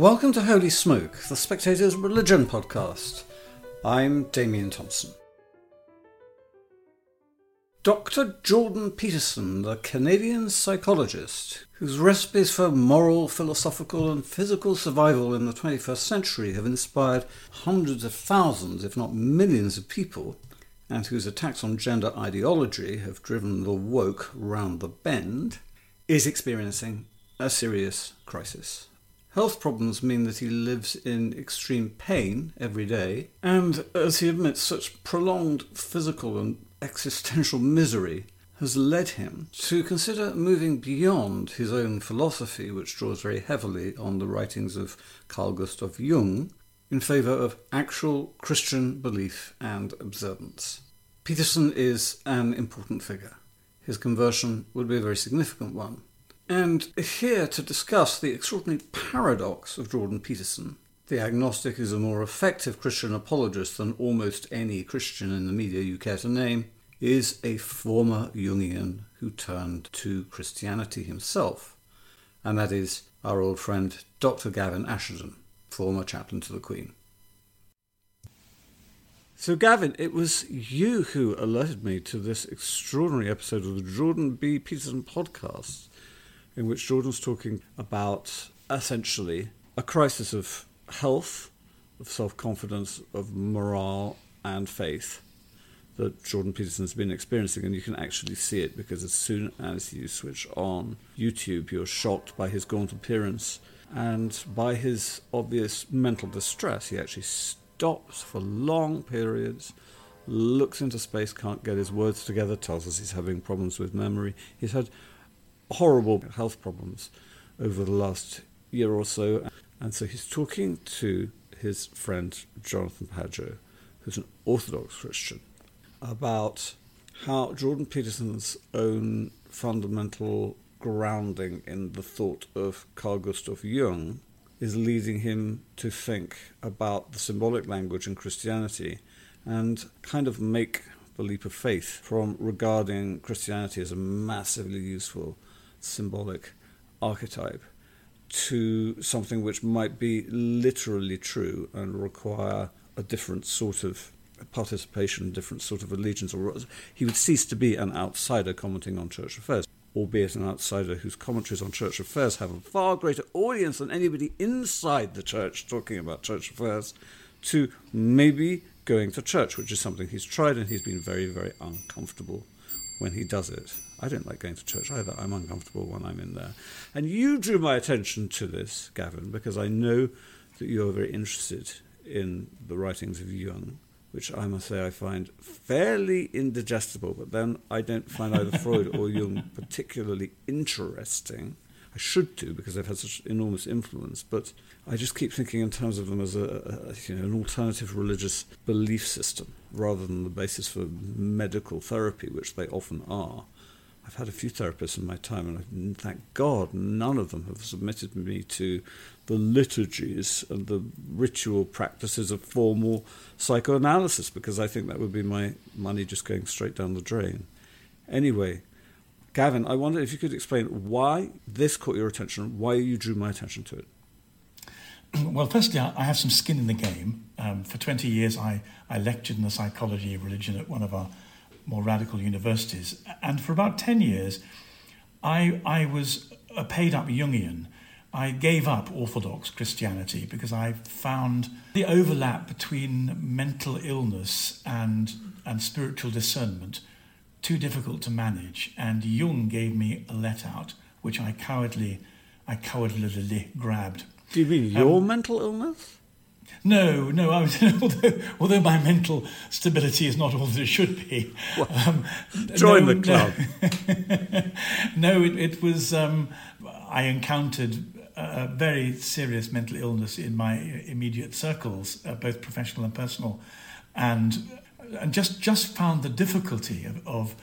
Welcome to Holy Smoke, the Spectator's Religion podcast. I'm Damian Thompson. Dr. Jordan Peterson, the Canadian psychologist, whose recipes for moral, philosophical, and physical survival in the 21st century have inspired hundreds of thousands, if not millions, of people, and whose attacks on gender ideology have driven the woke round the bend, is experiencing a serious crisis. Health problems mean that he lives in extreme pain every day, and as he admits, such prolonged physical and existential misery has led him to consider moving beyond his own philosophy, which draws very heavily on the writings of Carl Gustav Jung, in favour of actual Christian belief and observance. Peterson is an important figure. His conversion would be a very significant one. And here to discuss the extraordinary paradox of Jordan Peterson. The agnostic is a more effective Christian apologist than almost any Christian in the media you care to name, is a former Jungian who turned to Christianity himself. And that is our old friend Dr. Gavin Ashenden, former chaplain to the Queen. So, Gavin, it was you who alerted me to this extraordinary episode of the Jordan B. Peterson podcast in which Jordan's talking about essentially a crisis of health, of self confidence, of morale, and faith that Jordan Peterson has been experiencing, and you can actually see it because as soon as you switch on YouTube, you're shocked by his gaunt appearance and by his obvious mental distress. He actually stops for long periods, looks into space, can't get his words together, tells us he's having problems with memory. He's had horrible health problems over the last year or so. And so he's talking to his friend Jonathan Pageau, who's an Orthodox Christian, about how Jordan Peterson's own fundamental grounding in the thought of Carl Gustav Jung is leading him to think about the symbolic language in Christianity and kind of make the leap of faith from regarding Christianity as a massively useful symbolic archetype to something which might be literally true and require a different sort of participation, different sort of allegiance, or he would cease to be an outsider commenting on church affairs, albeit an outsider whose commentaries on church affairs have a far greater audience than anybody inside the church talking about church affairs, to maybe going to church, which is something he's tried and he's been very, very uncomfortable when he does it. I don't like going to church either. I'm uncomfortable when I'm in there. And you drew my attention to this, Gavin, because I know that you're very interested in the writings of Jung, which I must say I find fairly indigestible, but then I don't find either Freud or Jung particularly interesting. I should do because they've had such enormous influence, but I just keep thinking in terms of them as a, a you know, an alternative religious belief system rather than the basis for medical therapy, which they often are. I've had a few therapists in my time, and I, thank God none of them have submitted me to the liturgies and the ritual practices of formal psychoanalysis because I think that would be my money just going straight down the drain. Anyway, Gavin, I wonder if you could explain why this caught your attention, why you drew my attention to it. Well, firstly, I have some skin in the game. Um, for 20 years, I, I lectured in the psychology of religion at one of our more radical universities. And for about 10 years, I, I was a paid up Jungian. I gave up Orthodox Christianity because I found the overlap between mental illness and, and spiritual discernment too difficult to manage. And Jung gave me a let out, which I cowardly, I cowardly grabbed. Do you mean your um, mental illness? No, no. I was, although, although my mental stability is not all that it should be. Well, um, join no, the club. No, no it, it, was. Um, I encountered a very serious mental illness in my immediate circles, uh, both professional and personal, and and just just found the difficulty of, of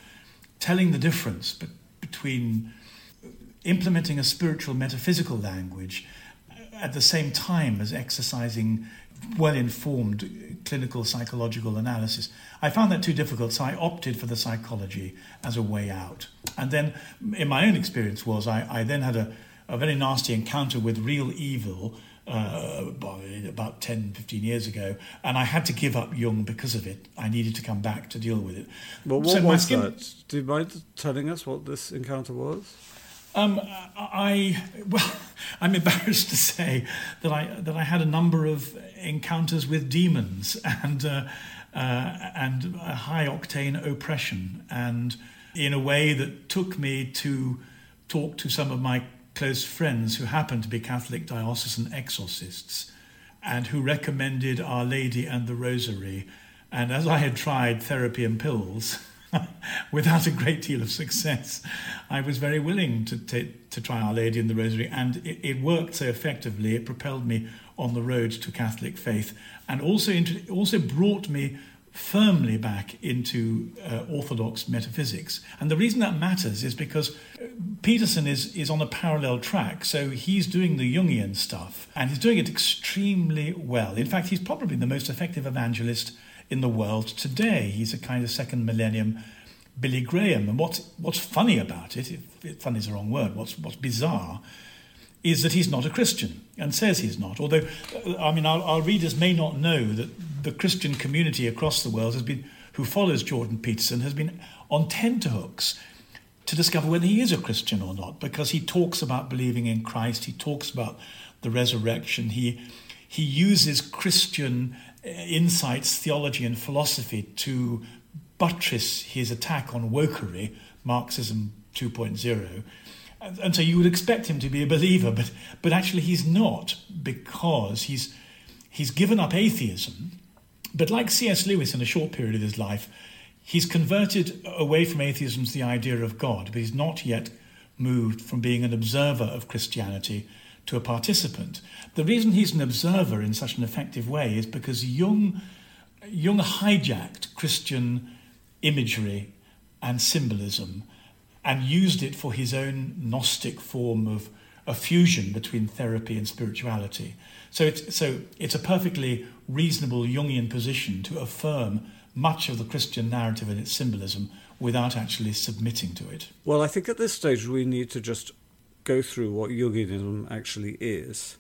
telling the difference be- between implementing a spiritual metaphysical language at the same time as exercising well informed clinical psychological analysis. I found that too difficult, so I opted for the psychology as a way out. And then, in my own experience, was I, I then had a, a very nasty encounter with real evil. Uh, about 10, 15 years ago, and I had to give up Jung because of it. I needed to come back to deal with it. Well, what so was skin... that? Do you mind telling us what this encounter was? Um, I well, I'm embarrassed to say that I that I had a number of encounters with demons and uh, uh, and high octane oppression, and in a way that took me to talk to some of my close friends who happened to be Catholic diocesan exorcists, and who recommended Our Lady and the Rosary. And as I had tried therapy and pills. without a great deal of success, I was very willing to, to, to try Our Lady in the Rosary, and it, it, worked so effectively. It propelled me on the road to Catholic faith, and also also brought me firmly back into uh, Orthodox metaphysics. And the reason that matters is because uh, Peterson is, is on a parallel track. So he's doing the Jungian stuff, and he's doing it extremely well. In fact, he's probably the most effective evangelist in the world today. He's a kind of second millennium Billy Graham. And what's, what's funny about it, if, funny is the wrong word, what's, what's bizarre, is that he's not a Christian and says he's not. Although, uh, I mean, our, our readers may not know that the Christian community across the world has been, who follows Jordan Peterson, has been on tenterhooks to discover whether he is a Christian or not, because he talks about believing in Christ, he talks about the resurrection, he he uses Christian insights, theology, and philosophy to buttress his attack on wokery, Marxism 2.0. And, and so you would expect him to be a believer, but, but actually he's not because he's, he's given up atheism. But like C.S. Lewis in a short period of his life, he's converted away from atheism to the idea of God, but he's not yet moved from being an observer of Christianity to a participant. The reason he's an observer in such an effective way is because Jung, Jung hijacked Christian imagery and symbolism and used it for his own Gnostic form of a fusion between therapy and spirituality. So it's, so it's a perfectly reasonable Jungian position to affirm much of the Christian narrative and its symbolism without actually submitting to it. Well, I think at this stage we need to just go through what Jungianism actually is.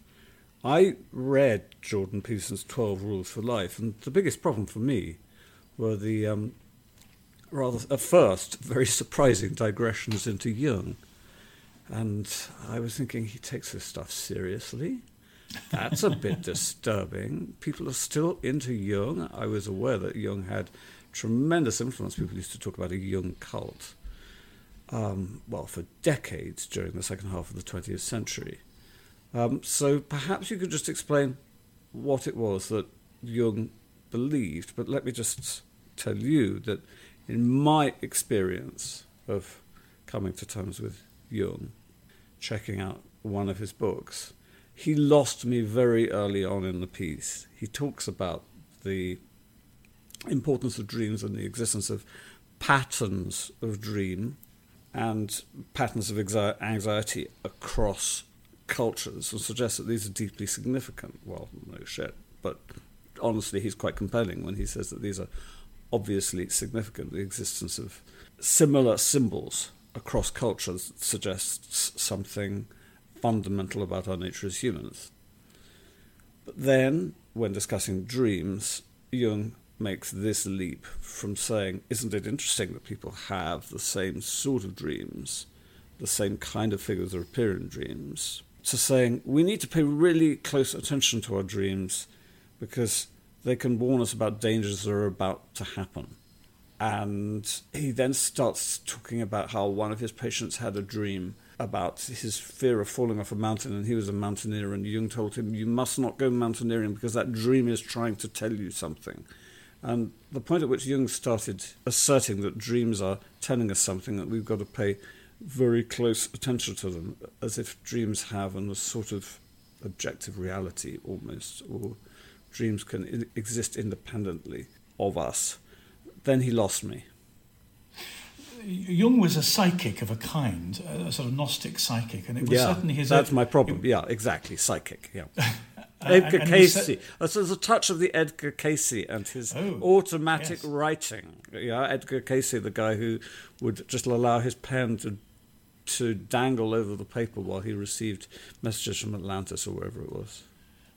I read Jordan Peterson's 12 Rules for Life, and the biggest problem for me were the um, rather, at first, very surprising digressions into Jung. And I was thinking, he takes this stuff seriously. That's a bit disturbing. People are still into Jung. I was aware that Jung had tremendous influence. People used to talk about a Jung cult um, well, for decades during the second half of the 20th century. Um, so perhaps you could just explain what it was that Jung believed. But let me just tell you that in my experience of coming to terms with Jung, checking out one of his books, he lost me very early on in the piece. He talks about the importance of dreams and the existence of patterns of dream and patterns of anxiety across cultures and suggests that these are deeply significant. Well, no shit. But honestly, he's quite compelling when he says that these are obviously significant. The existence of similar symbols across cultures suggests something fundamental about our nature as humans. But then, when discussing dreams, Jung makes this leap from saying, Isn't it interesting that people have the same sort of dreams, the same kind of figures that appear in dreams, to saying, We need to pay really close attention to our dreams because they can warn us about dangers that are about to happen. And he then starts talking about how one of his patients had a dream about his fear of falling off a mountain, and he was a mountaineer. And Jung told him, You must not go mountaineering because that dream is trying to tell you something. And the point at which Jung started asserting that dreams are telling us something, that we've got to pay very close attention to them, as if dreams have a sort of objective reality almost, or dreams can exist independently of us, then he lost me. Jung was a psychic of a kind, a sort of Gnostic psychic, and it was yeah, certainly his. That's own, my problem. It, yeah, exactly, psychic. Yeah. Uh, Edgar and Cayce. said- There's a touch of the Edgar Cayce and his Oh, automatic yes. writing. Yeah, Edgar Cayce, the guy who would just allow his pen to to dangle over the paper while he received messages from Atlantis or wherever it was.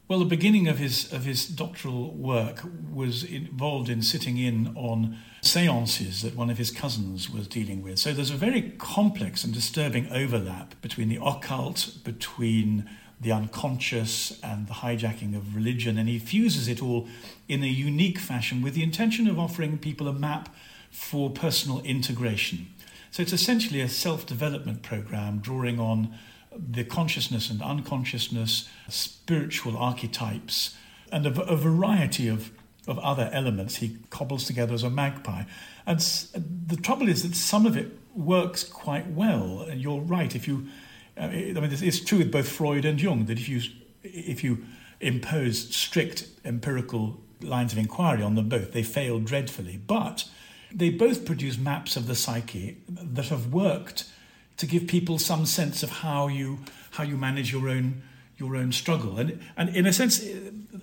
Well, the beginning of his of his doctoral work was involved in sitting in on séances that one of his cousins was dealing with. So there's a very complex and disturbing overlap between the occult, between the unconscious, and the hijacking of religion, and he fuses it all in a unique fashion with the intention of offering people a map for personal integration. So it's essentially a self-development program drawing on the consciousness and unconsciousness, spiritual archetypes, and a, a variety of, of other elements he cobbles together as a magpie. And the trouble is that some of it works quite well. And you're right. If you, I mean, it's- it's true with both Freud and Jung that if you if you impose strict empirical lines of inquiry on them both, they fail dreadfully. But they both produce maps of the psyche that have worked to give people some sense of how you how you manage your own your own struggle. And and in a sense,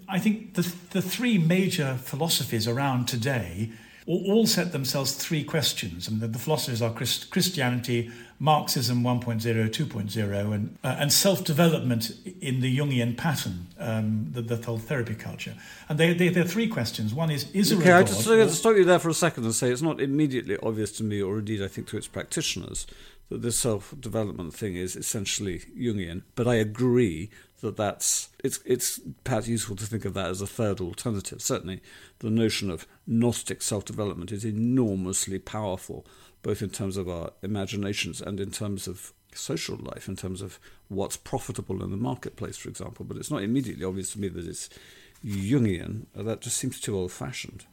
I think the the three major philosophies around today all, set themselves three questions. And the, the philosophies are Christ, Christianity, Marxism 1.0, 2.0, and uh, and self development in the Jungian pattern, um, the, the whole therapy culture. And they, they they're three questions. One is is there Okay, a I just stop you there for a second and say it's not immediately obvious to me, or indeed I think to its practitioners, that this self-development thing is essentially Jungian. But I agree that that's it's it's perhaps useful to think of that as a third alternative. Certainly, the notion of Gnostic self-development is enormously powerful, both in terms of our imaginations and in terms of social life, in terms of what's profitable in the marketplace, for example. But it's not immediately obvious to me that it's Jungian. Uh, That just seems too old-fashioned.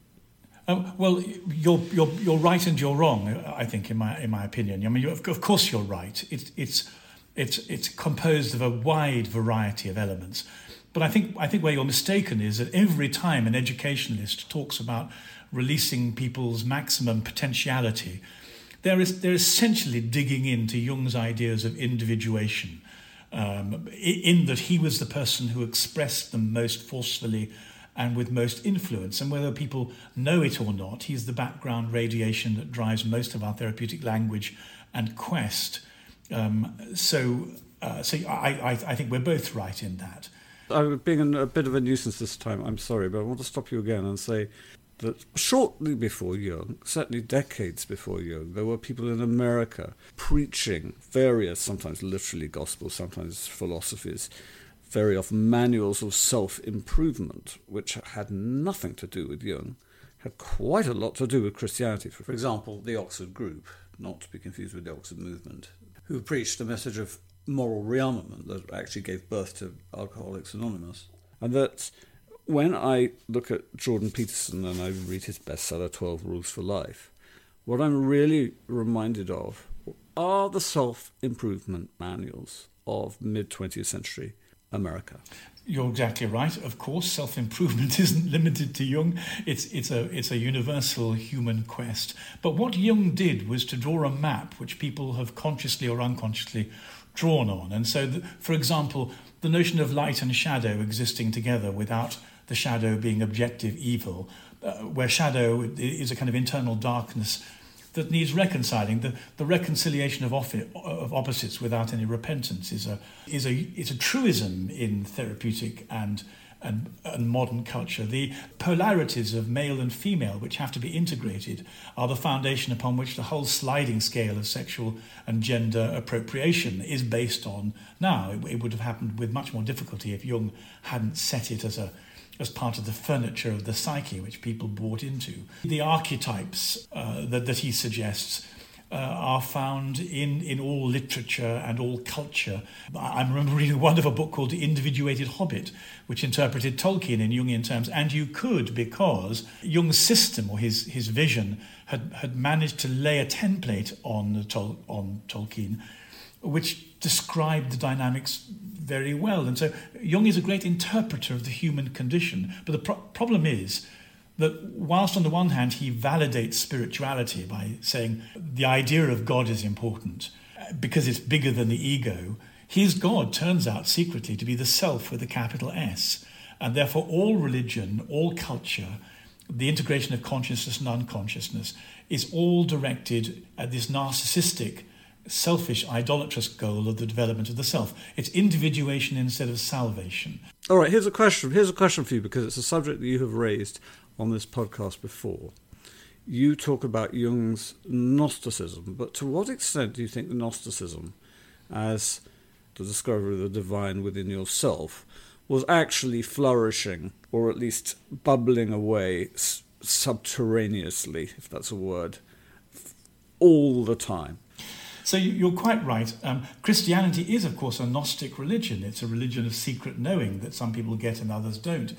Um, well, you're, you're, you're right and you're wrong, I think, in my, in my opinion. I mean, of course you're right. It, it's, it's, it's composed of a wide variety of elements. But I think, I think where you're mistaken is that every time an educationalist talks about releasing people's maximum potentiality, they're, they're essentially digging into Jung's ideas of individuation, um, in that he was the person who expressed them most forcefully and with most influence. And whether people know it or not, he's the background radiation that drives most of our therapeutic language and quest. Um, so, uh, so I, I, I think we're both right in that. I'm being an- a bit of a nuisance this time, I'm sorry, but I want to stop you again and say that shortly before Jung, certainly decades before Jung, there were people in America preaching various, sometimes literally gospel, sometimes philosophies, very often manuals of self improvement, which had nothing to do with Jung, had quite a lot to do with Christianity. For example, the Oxford Group, not to be confused with the Oxford Movement, who preached a message of moral rearmament that actually gave birth to Alcoholics Anonymous. And that when I look at Jordan Peterson and I read his bestseller, 12 Rules for Life, what I'm really reminded of are the self improvement manuals of mid 20th century America. You're exactly right. Of course, self improvement isn't limited to Jung. It's it's a it's a universal human quest. But what Jung did was to draw a map which people have consciously or unconsciously drawn on. And so, the, for example, the notion of light and shadow existing together without the shadow being objective evil, uh, where shadow is a kind of internal darkness that needs reconciling. The, the reconciliation of, of opposites without any repentance is a, is, a, is a truism in therapeutic and, and, and modern culture. The polarities of male and female, which have to be integrated, are the foundation upon which the whole sliding scale of sexual and gender appropriation is based on now. It, it would have happened with much more difficulty if Jung hadn't set it as a as part of the furniture of the psyche which people bought into. The archetypes uh, that, that he suggests uh, are found in, in all literature and all culture. I remember reading a wonderful book called The Individuated Hobbit, which interpreted Tolkien in Jungian terms, and you could because Jung's system or his, his vision had, had managed to lay a template on, Tol- on Tolkien, which described the dynamics very well. And so Jung is a great interpreter of the human condition. But the pro- problem is that whilst on the one hand he validates spirituality by saying the idea of God is important because it's bigger than the ego, his God turns out secretly to be the self with a capital S. And therefore, all religion, all culture, the integration of consciousness and unconsciousness is all directed at this narcissistic, selfish, idolatrous goal of the development of the self. It's individuation instead of salvation. All right, here's a question. Here's a question for you because it's a subject that you have raised on this podcast before. You talk about Jung's Gnosticism, but to what extent do you think Gnosticism, as the discovery of the divine within yourself, was actually flourishing, or at least bubbling away subterraneously, if that's a word, all the time? So you're quite right. Um, Christianity is, of course, a Gnostic religion. It's a religion of secret knowing that some people get and others don't.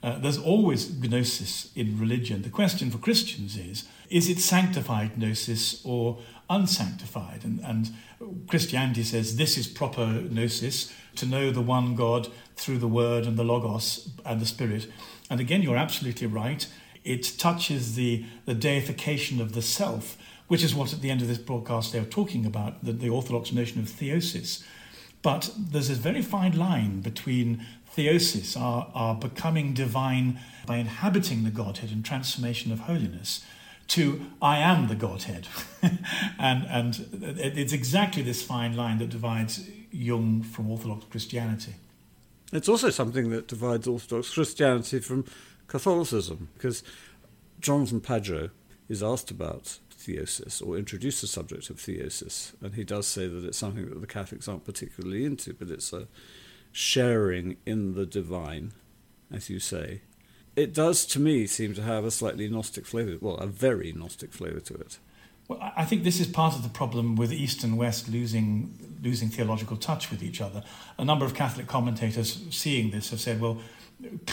Uh, there's always gnosis in religion. The question for Christians is is it sanctified gnosis or unsanctified? And, and Christianity says this is proper gnosis, to know the one God through the Word and the Logos and the Spirit. And again, you're absolutely right. It touches the, the deification of the self, which is what at the end of this broadcast they're talking about, the, the Orthodox notion of theosis. But there's this very fine line between theosis, our, our becoming divine by inhabiting the Godhead and transformation of holiness, to I am the Godhead. and, and it's exactly this fine line that divides Jung from Orthodox Christianity. It's also something that divides Orthodox Christianity from Catholicism, because Jonathan Pageau is asked about theosis or introduce the subject of theosis, and he does say that it's something that the Catholics aren't particularly into, but it's a sharing in the divine, as you say, it does to me seem to have a slightly Gnostic flavour, well, a very Gnostic flavour to it. Well, I think this is part of the problem with East and West losing losing theological touch with each other. A number of Catholic commentators seeing this have said, well,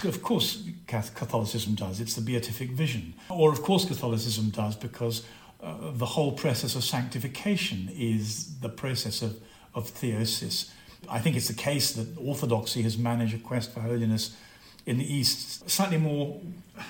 of course Catholicism does, it's the beatific vision. Or of course Catholicism does because uh, the whole process of sanctification is the process of, of theosis. I think it's the case that Orthodoxy has managed a quest for holiness in the East slightly more uh,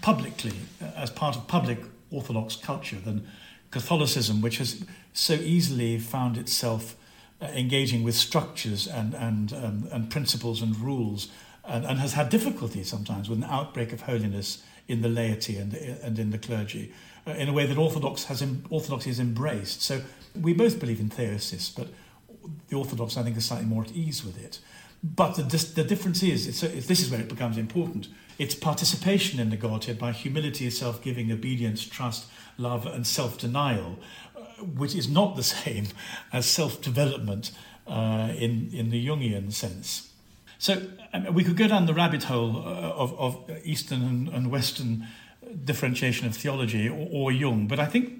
publicly, uh, as part of public Orthodox culture, than Catholicism, which has so easily found itself engaging with structures and, and, um, and principles and rules, and, and has had difficulty sometimes with an outbreak of holiness in the laity and, and in the clergy, in a way that Orthodox has, Orthodoxy has embraced. So we both believe in theosis, but the Orthodox, I think, are slightly more at ease with it. But the, the difference is, it's, it's, this is where it becomes important. It's participation in the Godhead by humility, self giving, obedience, trust, love, and self denial, uh, which is not the same as self development uh, in, in the Jungian sense. So we could go down the rabbit hole uh, of, of Eastern and, and, Western differentiation of theology or, or Jung, but I think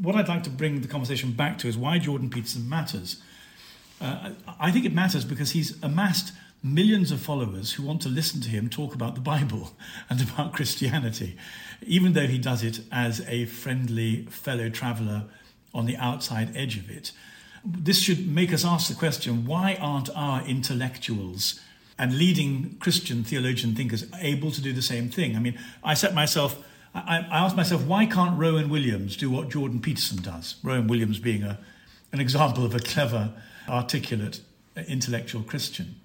what I'd like to bring the conversation back to is why Jordan Peterson matters. Uh, I think it matters because he's amassed millions of followers who want to listen to him talk about the Bible and about Christianity, even though he does it as a friendly fellow traveller on the outside edge of it. This should make us ask the question why aren't our intellectuals and leading Christian theologian thinkers able to do the same thing? I mean, I set myself. I, I asked myself, why can't Rowan Williams do what Jordan Peterson does? Rowan Williams being a, an example of a clever articulate intellectual Christian.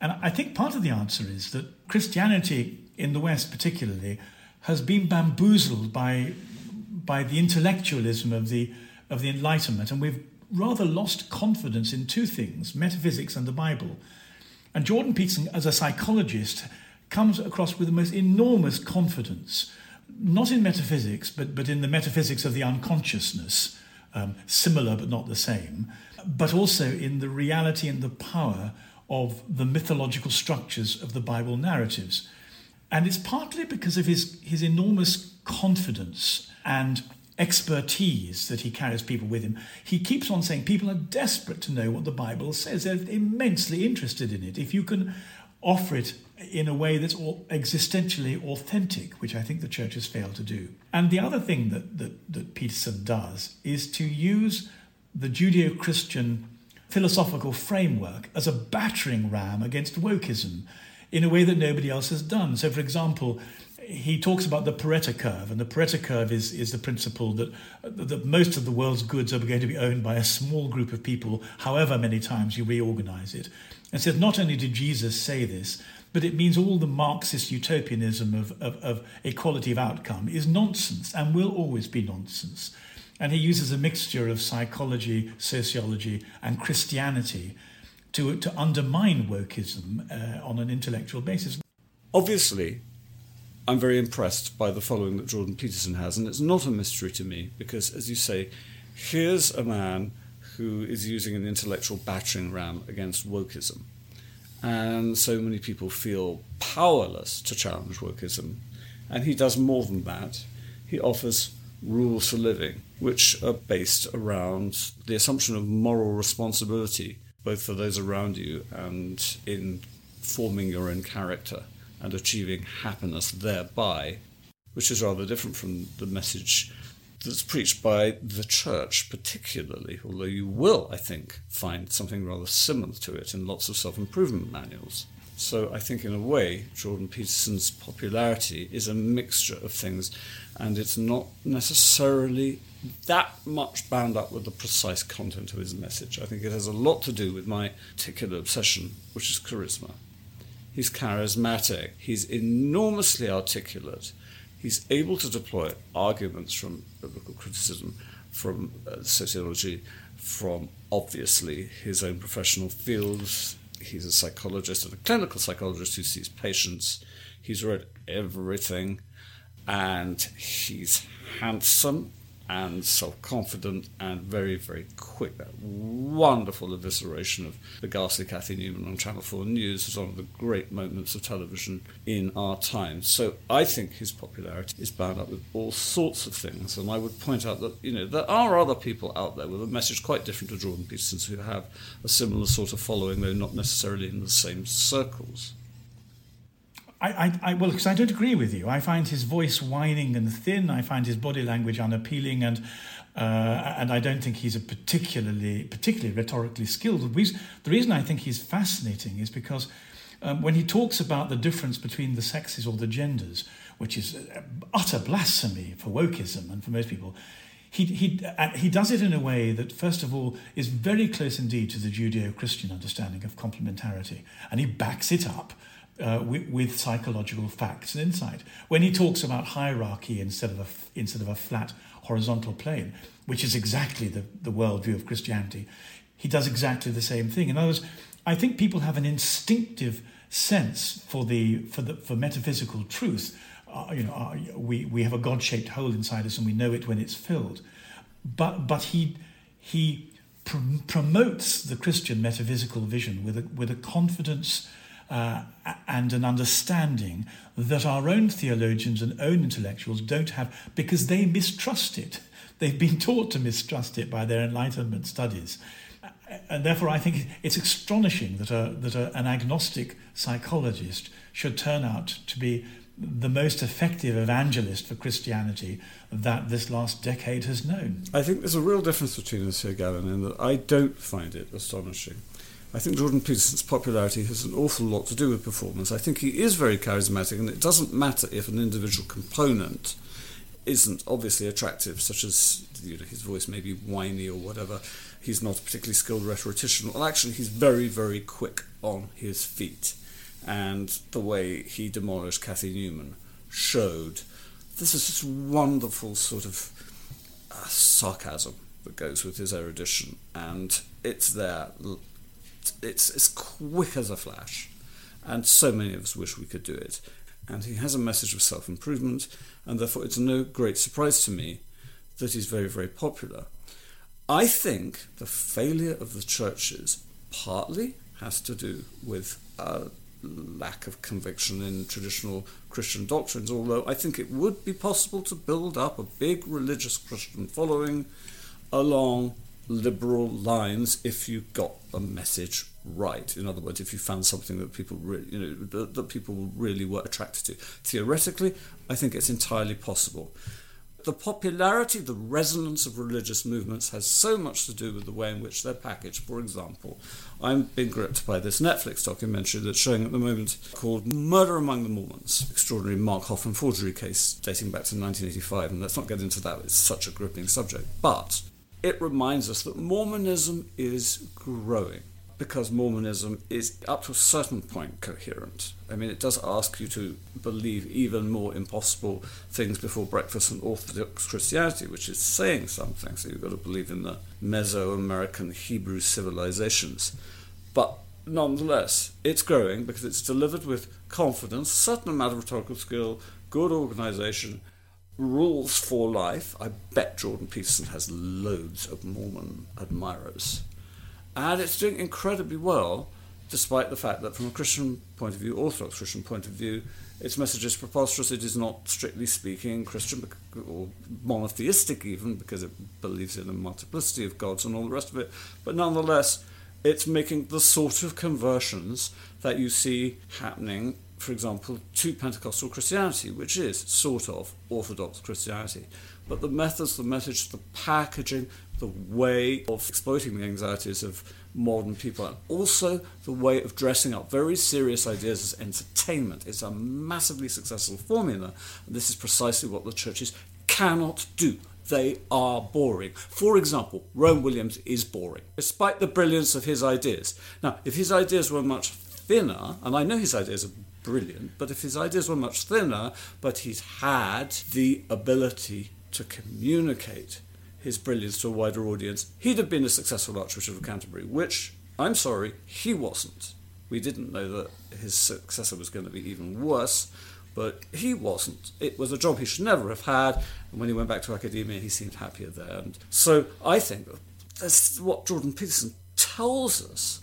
And I think part of the answer is that Christianity in the West, particularly, has been bamboozled by, by the intellectualism of the, of the Enlightenment, and we've rather lost confidence in two things metaphysics and the Bible. And Jordan Peterson, as a psychologist, comes across with the most enormous confidence, not in metaphysics, but, but in the metaphysics of the unconsciousness, um, similar but not the same, but also in the reality and the power of the mythological structures of the Bible narratives. And it's partly because of his, his enormous confidence and expertise that he carries people with him. He keeps on saying people are desperate to know what the Bible says. They're immensely interested in it. If you can offer it in a way that's existentially authentic, which I think the church has failed to do. And the other thing that, that, that Peterson does is to use the Judeo Christian philosophical framework as a battering ram against wokeism in a way that nobody else has done. So, for example, he talks about the Pareto curve, and the Pareto curve is, is the principle that, that most of the world's goods are going to be owned by a small group of people, however many times you reorganize it. And says not only did Jesus say this, but it means all the Marxist utopianism of, of, of equality of outcome is nonsense and will always be nonsense. And he uses a mixture of psychology, sociology, and Christianity to, to undermine wokeism uh, on an intellectual basis. Obviously, I'm very impressed by the following that Jordan Peterson has, and it's not a mystery to me because, as you say, here's a man who is using an intellectual battering ram against wokeism. And so many people feel powerless to challenge wokeism. And he does more than that. He offers rules for living, which are based around the assumption of moral responsibility, both for those around you and in forming your own character and achieving happiness thereby, which is rather different from the message that's preached by the church, particularly, although you will, I think, find something rather similar to it in lots of self improvement manuals. So I think, in a way, Jordan Peterson's popularity is a mixture of things, and it's not necessarily that much bound up with the precise content of his message. I think it has a lot to do with my particular obsession, which is charisma. He's charismatic. He's enormously articulate. He's able to deploy arguments from biblical criticism, from uh, sociology, from obviously his own professional fields. He's a psychologist and a clinical psychologist who sees patients. He's read everything, and he's handsome and self-confident and very, very quick. That wonderful evisceration of the ghastly Cathy Newman on Channel 4 News is one of the great moments of television in our time. So I think his popularity is bound up with all sorts of things. And I would point out that, you know, there are other people out there with a message quite different to Jordan Peterson's who have a similar sort of following, though not necessarily in the same circles. I, I, I, well, because I don't agree with you. I find his voice whining and thin. I find his body language unappealing, and uh, and I don't think he's a particularly particularly rhetorically skilled. The reason, I think he's fascinating is because um, when he talks about the difference between the sexes or the genders, which is utter blasphemy for wokeism and for most people, he, he, uh, he does it in a way that, first of all, is very close indeed to the Judeo Christian understanding of complementarity. And he backs it up uh, with, with, psychological facts and insight. When he talks about hierarchy instead of a, instead of a flat horizontal plane, which is exactly the, the worldview of Christianity, he does exactly the same thing. In other words, I think people have an instinctive sense for the for the for metaphysical truth. Uh, you know, uh, we we have a God-shaped hole inside us, and we know it when it's filled. But but he he pr- promotes the Christian metaphysical vision with a with a confidence uh, and an understanding that our own theologians and own intellectuals don't have because they mistrust it. They've been taught to mistrust it by their Enlightenment studies. And therefore, I think it's astonishing that, a, that a, an agnostic psychologist should turn out to be the most effective evangelist for Christianity that this last decade has known. I think there's a real difference between us here, Gavin, in that I don't find it astonishing. I think Jordan Peterson's popularity has an awful lot to do with performance. I think he is very charismatic, and it doesn't matter if an individual component isn't obviously attractive, such as you know, his voice may be whiny or whatever. He's not a particularly skilled rhetorician. Well, actually, he's very, very quick on his feet. And the way he demolished Cathy Newman showed this is this wonderful sort of uh, sarcasm that goes with his erudition. And it's there it's as quick as a flash. And so many of us wish we could do it. And he has a message of self improvement, and therefore it's no great surprise to me that he's very, very popular. I think the failure of the churches partly has to do with a lack of conviction in traditional Christian doctrines, although I think it would be possible to build up a big religious Christian following along liberal lines if you got the message right. In other words, if you found something that people really, you know, that, that people really were attracted to. Theoretically, I think it's entirely possible the popularity, the resonance of religious movements has so much to do with the way in which they're packaged. For example, I'm being gripped by this Netflix documentary that's showing at the moment called Murder Among the Mormons, extraordinary Mark Hofmann forgery case dating back to 1985. And let's not get into that, it's such a gripping subject. But it reminds us that Mormonism is growing because Mormonism is up to a certain point coherent. I mean, it does ask you to believe even more impossible things before breakfast than Orthodox Christianity, which is saying something. So you've got to believe in the Mesoamerican Hebrew civilizations. But nonetheless, it's growing because it's delivered with confidence, certain amount of rhetorical skill, good organization, rules for life. I bet Jordan Peterson has loads of Mormon admirers and it's doing incredibly well, despite the fact that, from a Christian point of view, Orthodox Christian point of view, its message is preposterous. It is not, strictly speaking, Christian or monotheistic, even because it believes in a multiplicity of gods and all the rest of it. But nonetheless, it's making the sort of conversions that you see happening, for example, to Pentecostal Christianity, which is sort of Orthodox Christianity. But the methods, the message, the packaging, the way of exploiting the anxieties of modern people and also the way of dressing up very serious ideas as entertainment. It's a massively successful formula, and this is precisely what the churches cannot do. They are boring. For example, Rowan Williams is boring, despite the brilliance of his ideas. Now, if his ideas were much thinner, and I know his ideas are brilliant, but if his ideas were much thinner, but he's had the ability to communicate his brilliance to a wider audience, he'd have been a successful Archbishop of Canterbury, which, I'm sorry, he wasn't. We didn't know that his successor was going to be even worse, but he wasn't. It was a job he should never have had, and when he went back to academia, he seemed happier there. And so I think that's what Jordan Peterson tells us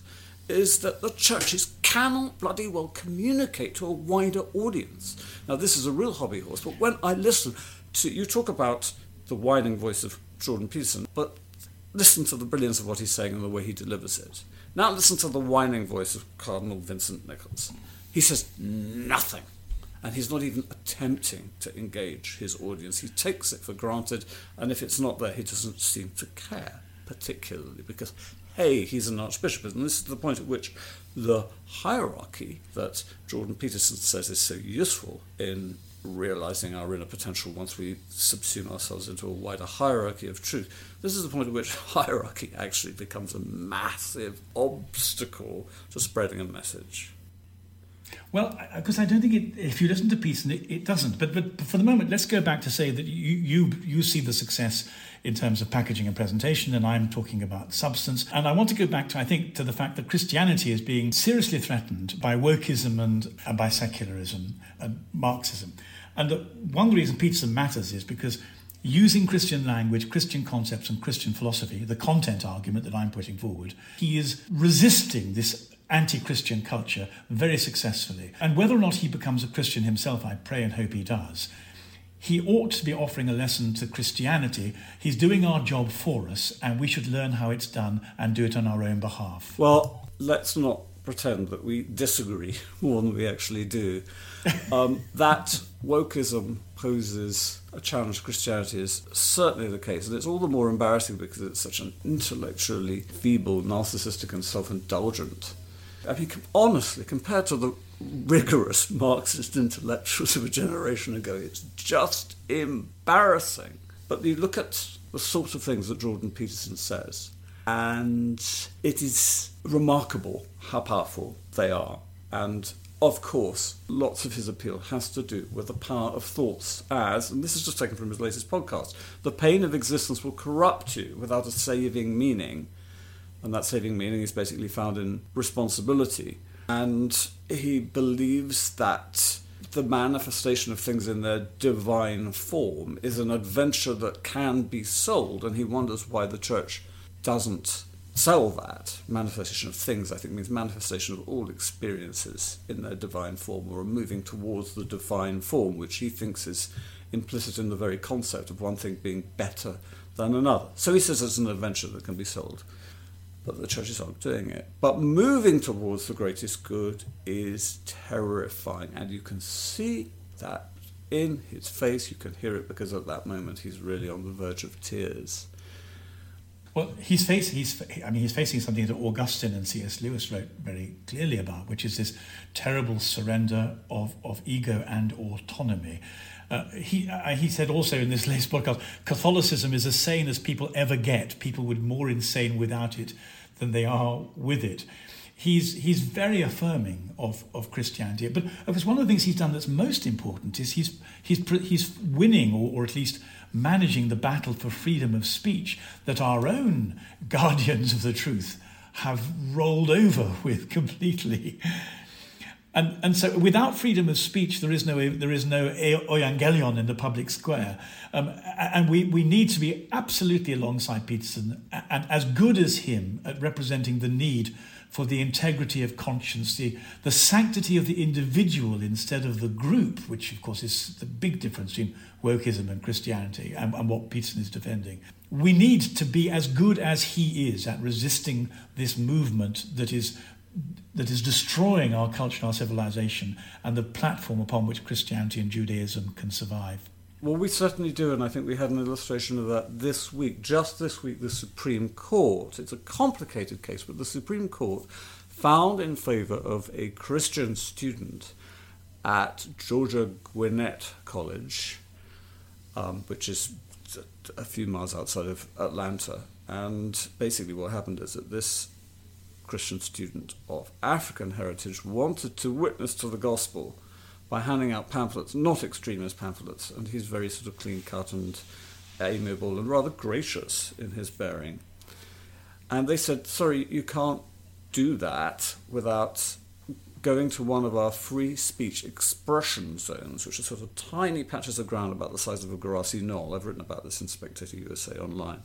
is that the churches cannot bloody well communicate to a wider audience. Now, this is a real hobby horse, but when I listen to you talk about the whining voice of Jordan Peterson, but listen to the brilliance of what he's saying and the way he delivers it. Now listen to the whining voice of Cardinal Vincent Nichols. He says nothing, and he's not even attempting to engage his audience. He takes it for granted, and if it's not there, he doesn't seem to care particularly because, he's an archbishop, and this is the point at which the hierarchy that Jordan Peterson says is so useful in realizing our inner potential once we subsume ourselves into a wider hierarchy of truth. This is the point at which hierarchy actually becomes a massive obstacle to spreading a message. Well, because I don't think it, if you listen to Peterson, it, it, doesn't. But but for the moment, let's go back to say that you, you you see the success in terms of packaging and presentation, and I'm talking about substance. And I want to go back to I think to the fact that Christianity is being seriously threatened by wokeism and, and by secularism and Marxism. And the, one reasons Peterson matters is because using Christian language, Christian concepts, and Christian philosophy, the content argument that I'm putting forward, he is resisting this anti Christian culture very successfully. And whether or not he becomes a Christian himself, I pray and hope he does, he ought to be offering a lesson to Christianity. He's doing our job for us, and we should learn how it's done and do it on our own behalf. Well, let's not pretend that we disagree more than we actually do. Um, that wokeism poses a challenge to Christianity is certainly the case, and it's all the more embarrassing because it's such an intellectually feeble, narcissistic, and self indulgent. I mean, honestly, compared to the rigorous Marxist intellectuals of a generation ago, it's just embarrassing. But you look at the sort of things that Jordan Peterson says, and it is remarkable how powerful they are. And of course, lots of his appeal has to do with the power of thoughts, as, and this is just taken from his latest podcast, the pain of existence will corrupt you without a saving meaning. And that saving meaning is basically found in responsibility. And he believes that the manifestation of things in their divine form is an adventure that can be sold, and he wonders why the church doesn't sell that manifestation of things, I think, means manifestation of all experiences in their divine form or moving towards the divine form, which he thinks is implicit in the very concept of one thing being better than another. So he says it's an adventure that can be sold, but the churches aren't doing it. But moving towards the greatest good is terrifying, and you can see that in his face, you can hear it because at that moment he's really on the verge of tears. Well, he's facing, he's, I mean, he's facing something that Augustine and C.S. Lewis wrote very clearly about, which is this terrible surrender of, of ego and autonomy. Uh, he, uh, he said also in this latest podcast, Catholicism is as sane as people ever get. People would more insane without it than they are with it. He's, he's very affirming of, of Christianity. But of one of the things he's done that's most important is he's, he's, he's winning, or, or at least managing the battle for freedom of speech that our own guardians of the truth have rolled over with completely. And, and so without freedom of speech, there is no, there is no euangelion in the public square. Um, and we, we need to be absolutely alongside Peterson and as good as him at representing the need for the integrity of conscience, the, the sanctity of the individual instead of the group, which of course is the big difference between wokeism and Christianity and, and what Peterson is defending. We need to be as good as he is at resisting this movement that is that is destroying our culture and our civilization and the platform upon which Christianity and Judaism can survive. Well, we certainly do, and I think we had an illustration of that this week. Just this week, the Supreme Court, it's a complicated case, but the Supreme Court found in favour of a Christian student at Georgia Gwinnett College, um, which is a few miles outside of Atlanta. And basically, what happened is that this Christian student of African heritage wanted to witness to the gospel by handing out pamphlets, not extremist pamphlets, and he's very sort of clean cut and amiable and rather gracious in his bearing. And they said, sorry, you can't do that without going to one of our free speech expression zones, which are sort of tiny patches of ground about the size of a grassy knoll. I've written about this in Spectator USA online.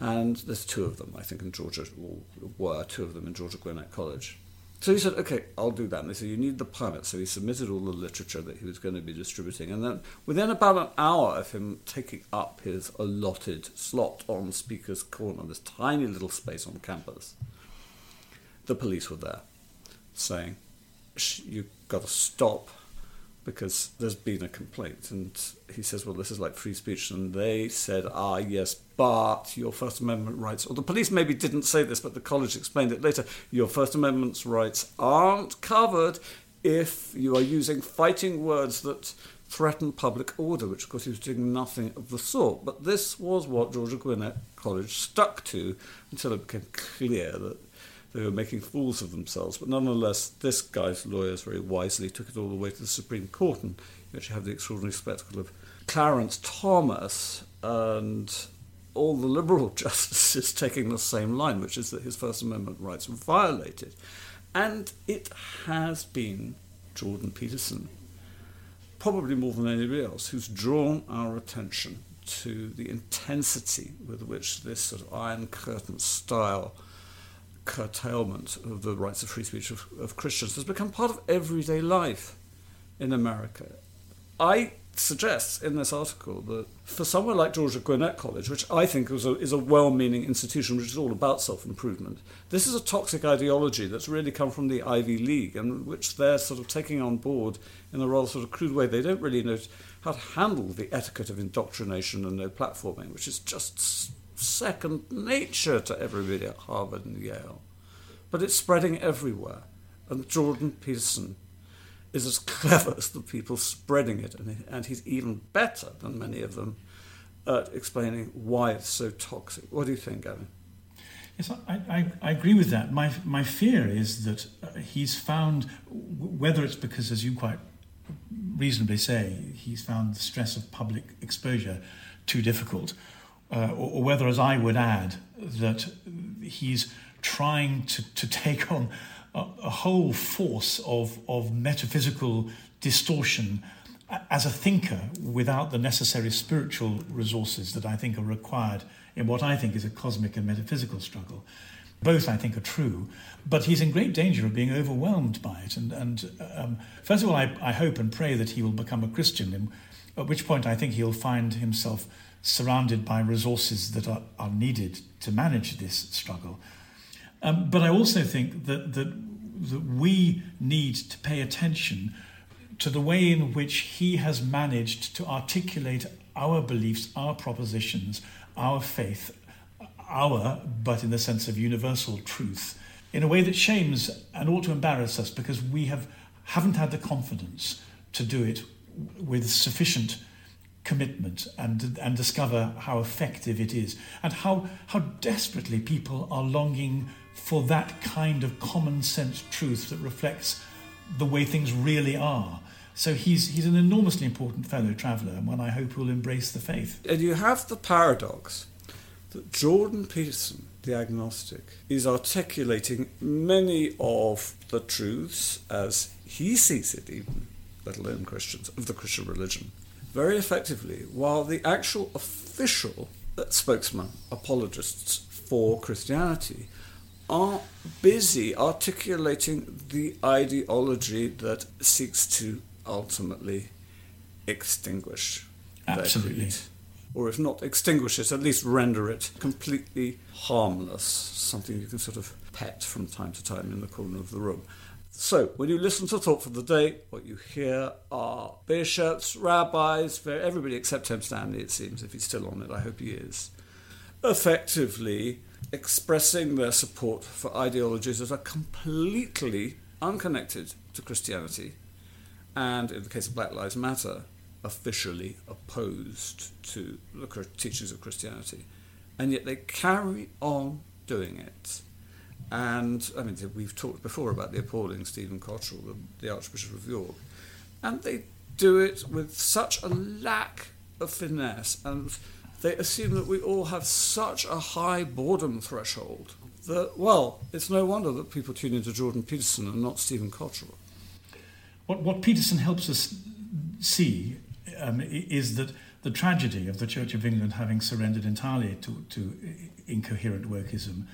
And there's two of them, I think, in Georgia, or were two of them in Georgia Gwinnett College. So he said, okay, I'll do that. And they said, you need the permit. So he submitted all the literature that he was going to be distributing. And then within about an hour of him taking up his allotted slot on Speaker's Corner, this tiny little space on campus, the police were there saying, you've got to stop because there's been a complaint. And he says, well, this is like free speech. And they said, ah, yes, but your First Amendment rights, or the police maybe didn't say this, but the college explained it later, your First Amendment rights aren't covered if you are using fighting words that threaten public order, which of course he was doing nothing of the sort. But this was what Georgia Gwinnett College stuck to until it became clear that they were making fools of themselves. But nonetheless, this guy's lawyers very wisely took it all the way to the Supreme Court, and you actually have the extraordinary spectacle of Clarence Thomas and all the liberal justices taking the same line, which is that his First Amendment rights were violated. And it has been Jordan Peterson, probably more than anybody else, who's drawn our attention to the intensity with which this sort of Iron Curtain style curtailment of the rights of free speech of, of Christians has become part of everyday life in America. I suggest in this article that for somewhere like Georgia Gwinnett College, which I think is a, is a well meaning institution which is all about self improvement, this is a toxic ideology that's really come from the Ivy League and which they're sort of taking on board in a rather sort of crude way. They don't really know how to handle the etiquette of indoctrination and no platforming, which is just second nature to everybody at Harvard and Yale. But it's spreading everywhere. And Jordan Peterson is as clever as the people spreading it, and, he's even better than many of them at explaining why it's so toxic. What do you think, Gavin? Yes, I, I, I, agree with that. My, my fear is that uh, he's found, whether it's because, as you quite reasonably say, he's found the stress of public exposure too difficult, uh, or, or, whether, as I would add, that he's trying to, to take on a, a whole force of, of metaphysical distortion as a thinker without the necessary spiritual resources that I think are required in what I think is a cosmic and metaphysical struggle. Both, I think, are true, but he's in great danger of being overwhelmed by it. And, and um, first of all, I, I, hope and pray that he will become a Christian, at which point I think he'll find himself surrounded by resources that are, are needed to manage this struggle. Um, but I also think that, that, that we need to pay attention to the way in which he has managed to articulate our beliefs, our propositions, our faith, our, but in the sense of universal truth, in a way that shames and ought to embarrass us because we have, haven't had the confidence to do it with sufficient commitment and, and discover how effective it is and how, how desperately people are longing for that kind of common sense truth that reflects the way things really are. So he's, he's an enormously important fellow traveller and one I hope will embrace the faith. And you have the paradox that Jordan Peterson, the agnostic, is articulating many of the truths as he sees it, even, let alone Christians, of the Christian religion, very effectively, while the actual official spokesman, apologists for Christianity, are busy articulating the ideology that seeks to ultimately extinguish Absolutely. or if not extinguish it, at least render it completely harmless, something you can sort of pet from time to time in the corner of the room. So, when you listen to Thought for the Day, what you hear are bishops, rabbis, everybody except Tim Stanley, it seems, if he's still on it, I hope he is, effectively expressing their support for ideologies that are completely unconnected to Christianity, and in the case of Black Lives Matter, officially opposed to the teachings of Christianity, and yet they carry on doing it. And I mean, we've talked before about the appalling Stephen Cottrell, the, the Archbishop of York, and they do it with such a lack of finesse, and they assume that we all have such a high boredom threshold that, well, it's no wonder that people tune into Jordan Peterson and not Stephen Cottrell. What, what Peterson helps us see um, is that the tragedy of the Church of England having surrendered entirely to, to incoherent wokeism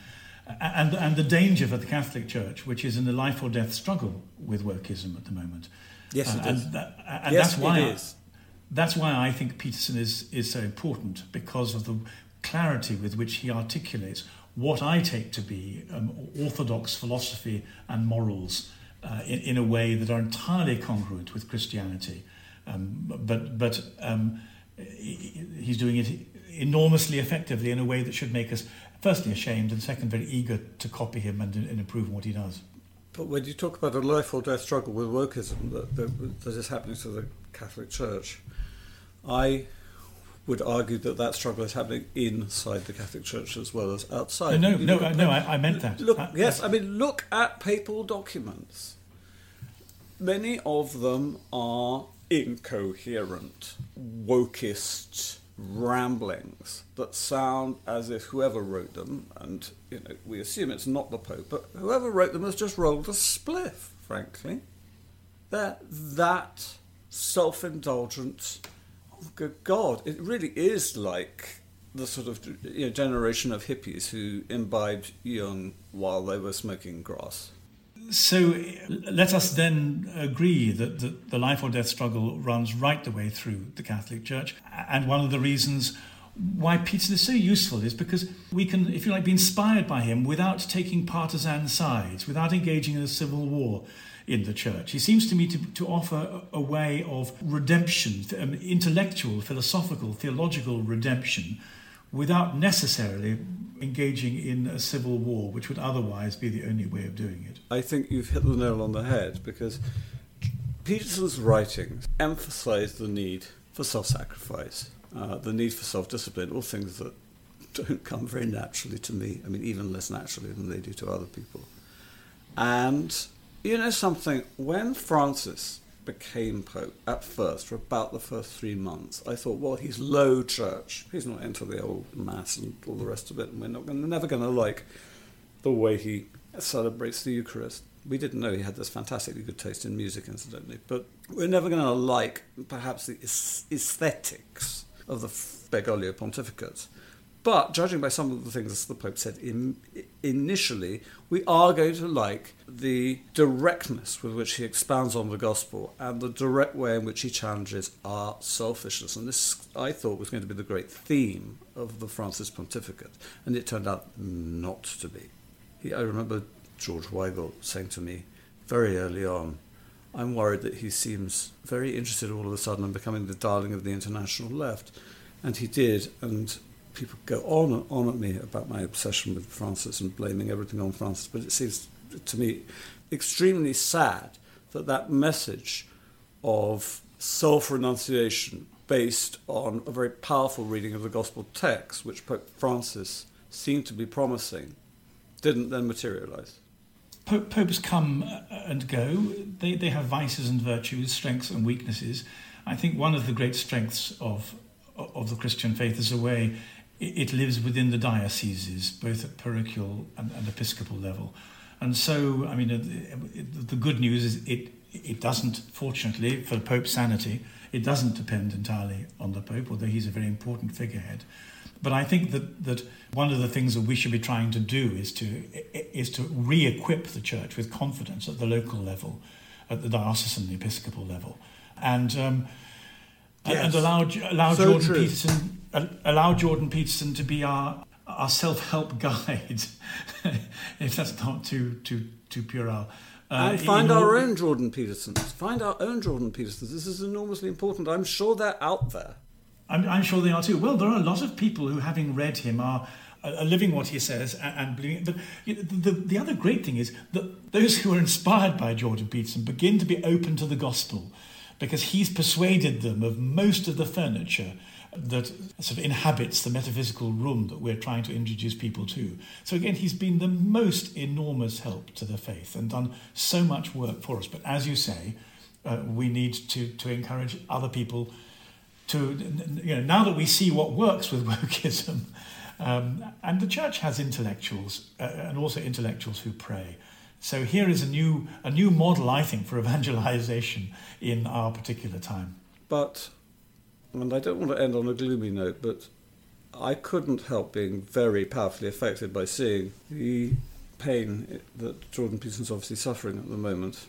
and, and the danger for the Catholic Church, which is in a life or death struggle with wokeism at the moment. Yes, it uh, is. And, that, and yes, that's why it I, that's why I think Peterson is, is so important because of the clarity with which he articulates what I take to be um, orthodox philosophy and morals uh, in, in a way that are entirely congruent with Christianity. Um, but but um, he's doing it enormously effectively in a way that should make us, firstly, ashamed, and second, very eager to copy him and, and improve on what he does. But when you talk about a life or death struggle with wokeism that, that, that is happening to the Catholic Church, I would argue that that struggle is happening inside the Catholic Church as well as outside. No, no, no, no I, I, meant that. Look, I, yes, uh, I mean, look at papal documents. Many of them are incoherent, wokist ramblings that sound as if whoever wrote them, and you know, we assume it's not the Pope, but whoever wrote them has just rolled a spliff, frankly. They're that self indulgent. Oh, good God, it really is like the sort of you know, generation of hippies who imbibed Jung while they were smoking grass. So let us then agree that the, life or death struggle runs right the way through the Catholic Church. And one of the reasons why Peter is so useful is because we can, if you like, be inspired by him without taking partisan sides, without engaging in a civil war in the church. He seems to me to, to offer a, a way of redemption, um, intellectual, philosophical, theological redemption, without necessarily engaging in a civil war, which would otherwise be the only way of doing it. I think you've hit the nail on the head because Peterson's writings emphasize the need for self sacrifice, uh, the need for self discipline, all things that don't come very naturally to me. I mean, even less naturally than they do to other people. And you know something, when Francis became Pope at first, for about the first three months, I thought, well, he's low church. He's not into the old Mass and all the rest of it, and we're not gonna, never going to like the way he celebrates the Eucharist. We didn't know he had this fantastically good taste in music, incidentally. But we're never going to like perhaps the aesthetics of the Bergoglio pontificate. But judging by some of the things the Pope said in, initially, we are going to like the directness with which he expounds on the gospel and the direct way in which he challenges our selfishness. And this, I thought, was going to be the great theme of the Francis pontificate, and it turned out not to be. He, I remember George Weigel saying to me very early on, I'm worried that he seems very interested all of a sudden in becoming the darling of the international left. And he did, and people go on and on at me about my obsession with Francis and blaming everything on Francis, but it seems to me extremely sad that that message of self renunciation based on a very powerful reading of the gospel text, which Pope Francis seemed to be promising, didn't then materialize. Popes come uh, and go. They, they have vices and virtues, strengths and weaknesses. I think one of the great strengths of, of the Christian faith is a way it lives within the dioceses, both at parochial and, and episcopal level. And so, I mean, it, the good news is it, it doesn't, fortunately, for Pope's sanity, it doesn't depend entirely on the Pope, although he's a very important figurehead. But I think that, that one of the things that we should be trying to do is to, is to re equip the Church with confidence at the local level, at the diocesan, the episcopal level. And um, yes. and allow allow so Jordan true. Peterson allow Jordan Peterson to be our our self help guide, if that's not too too too puerile. Uh, and find our own Jordan Petersons. Find our own Jordan Petersons. This is enormously important. I'm sure they're out there. I'm, I'm sure they are too. Well, there are a lot of people who, having read him, are are living what he says and, and believing. But the, the other great thing is that those who are inspired by Jordan Peterson begin to be open to the gospel because he's persuaded them of most of the furniture that sort of inhabits the metaphysical room that we're trying to introduce people to. So again, he's been the most enormous help to the faith and done so much work for us. But as you say, uh, we need to, to encourage other people to, you know, now that we see what works with wokeism, um, and the church has intellectuals uh, and also intellectuals who pray. So here is a new, a new model, I think, for evangelization in our particular time. But, and I don't want to end on a gloomy note, but I couldn't help being very powerfully affected by seeing the pain that Jordan Peterson's obviously suffering at the moment.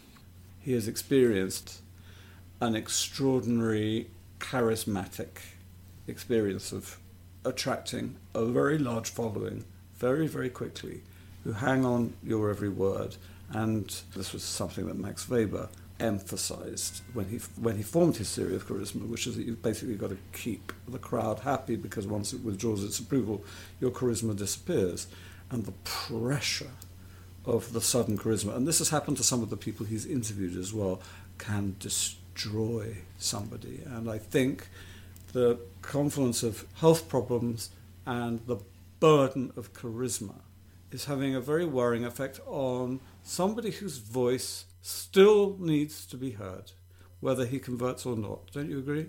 He has experienced an extraordinary charismatic experience of attracting a very large following very, very quickly who hang on your every word. And this was something that Max Weber emphasized when he when he formed his theory of charisma, which is that you've basically got to keep the crowd happy because once it withdraws its approval, your charisma disappears, and the pressure of the sudden charisma, and this has happened to some of the people he's interviewed as well, can destroy somebody. And I think the confluence of health problems and the burden of charisma is having a very worrying effect on somebody whose voice still needs to be heard, whether he converts or not. Don't you agree?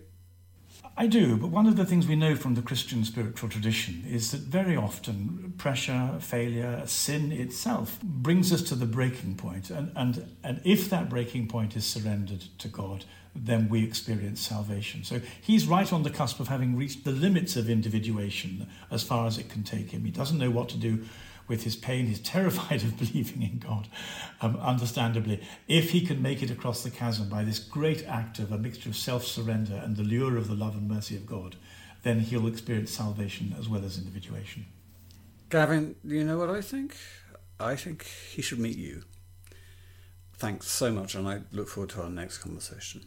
I do, but one of the things we know from the Christian spiritual tradition is that very often pressure, failure, sin itself brings us to the breaking point. And, and, and if that breaking point is surrendered to God, then we experience salvation. So he's right on the cusp of having reached the limits of individuation as far as it can take him. He doesn't know what to do with his pain. He's terrified of believing in God, um, understandably. If he can make it across the chasm by this great act of a mixture of self surrender and the lure of the love and mercy of God, then he'll experience salvation as well as individuation. Gavin, do you know what I think? I think he should meet you. Thanks so much, and I look forward to our next conversation.